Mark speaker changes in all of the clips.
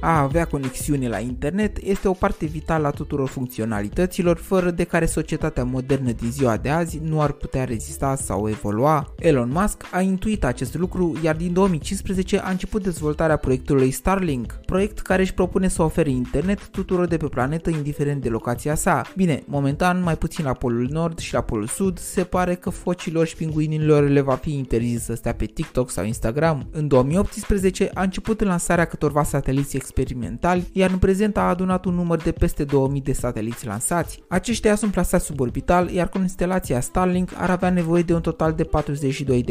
Speaker 1: A avea conexiune la internet este o parte vitală a tuturor funcționalităților, fără de care societatea modernă din ziua de azi nu ar putea rezista sau evolua. Elon Musk a intuit acest lucru, iar din 2015 a început dezvoltarea proiectului Starlink, proiect care își propune să ofere internet tuturor de pe planetă indiferent de locația sa. Bine, momentan mai puțin la polul nord și la polul sud, se pare că focilor și pinguinilor le va fi interzis să stea pe TikTok sau Instagram. În 2018 a început lansarea câtorva sateliți experimentali, iar în prezent a adunat un număr de peste 2000 de sateliți lansați. Aceștia sunt plasați suborbital, iar constelația Starlink ar avea nevoie de un total de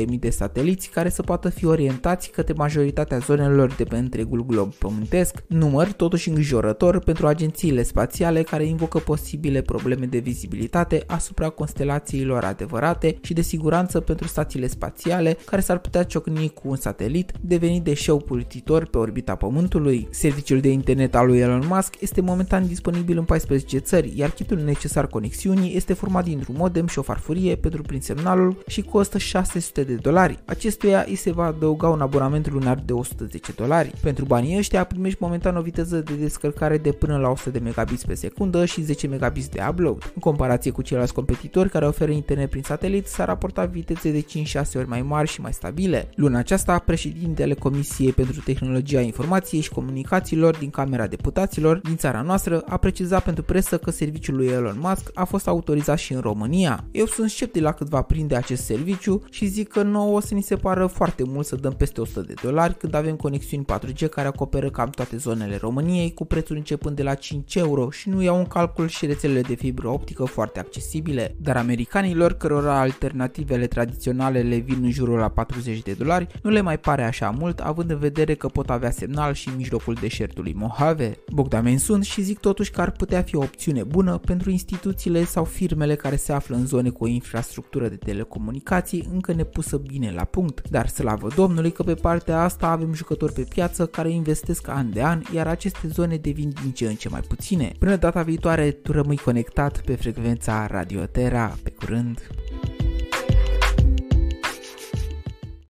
Speaker 1: 42.000 de sateliți care să poată fi orientați către majoritatea zonelor de pe întregul glob pământesc, număr totuși îngrijorător pentru agențiile spațiale care invocă posibile probleme de vizibilitate asupra constelațiilor adevărate și de siguranță pentru stațiile spațiale care s-ar putea ciocni cu un satelit devenit deșeu purtitor pe orbita Pământului. Serviciul de internet al lui Elon Musk este momentan disponibil în 14 țări, iar kitul necesar conexiunii este format dintr-un modem și o farfurie pentru prin semnalul și costă 600 de dolari. Acestuia îi se va adăuga un abonament lunar de 110 dolari. Pentru banii ăștia primești momentan o viteză de descărcare de până la 100 de megabits pe secundă și 10 megabits de upload. În comparație cu ceilalți competitori care oferă internet prin satelit, s-a raportat viteze de 5-6 ori mai mari și mai stabile. Luna aceasta, președintele Comisiei pentru Tehnologia Informației și Comunicațiilor din Camera Deputaților din țara noastră a precizat pentru presă că serviciul lui Elon Musk a fost autorizat și în România. Eu sunt sceptic la cât va prinde acest serviciu și zic că nouă o să ni se pară foarte mult să dăm peste 100 de dolari când avem conexiuni 4G care acoperă cam toate zonele României cu prețuri începând de la 5 euro și nu iau în calcul și rețelele de fibră optică foarte accesibile. Dar americanilor, cărora alternativele tradiționale le vin în jurul la 40 de dolari, nu le mai pare așa mult, având în vedere că pot avea semnal și în mijlocul deșertului Mojave. Bogdamen sunt și zic totuși că ar putea fi o opțiune bună pentru instituțiile sau firmele care se află în zone cu o infrastructură de telecomunicații încă nepusă bine la punct. Dar slavă Domnului că pe partea asta avem jucători pe piață care investesc an de an, iar aceste zone devin din ce în ce mai puține. Până data viitoare, tu rămâi conectat pe frecvența Radio Terra. Pe curând!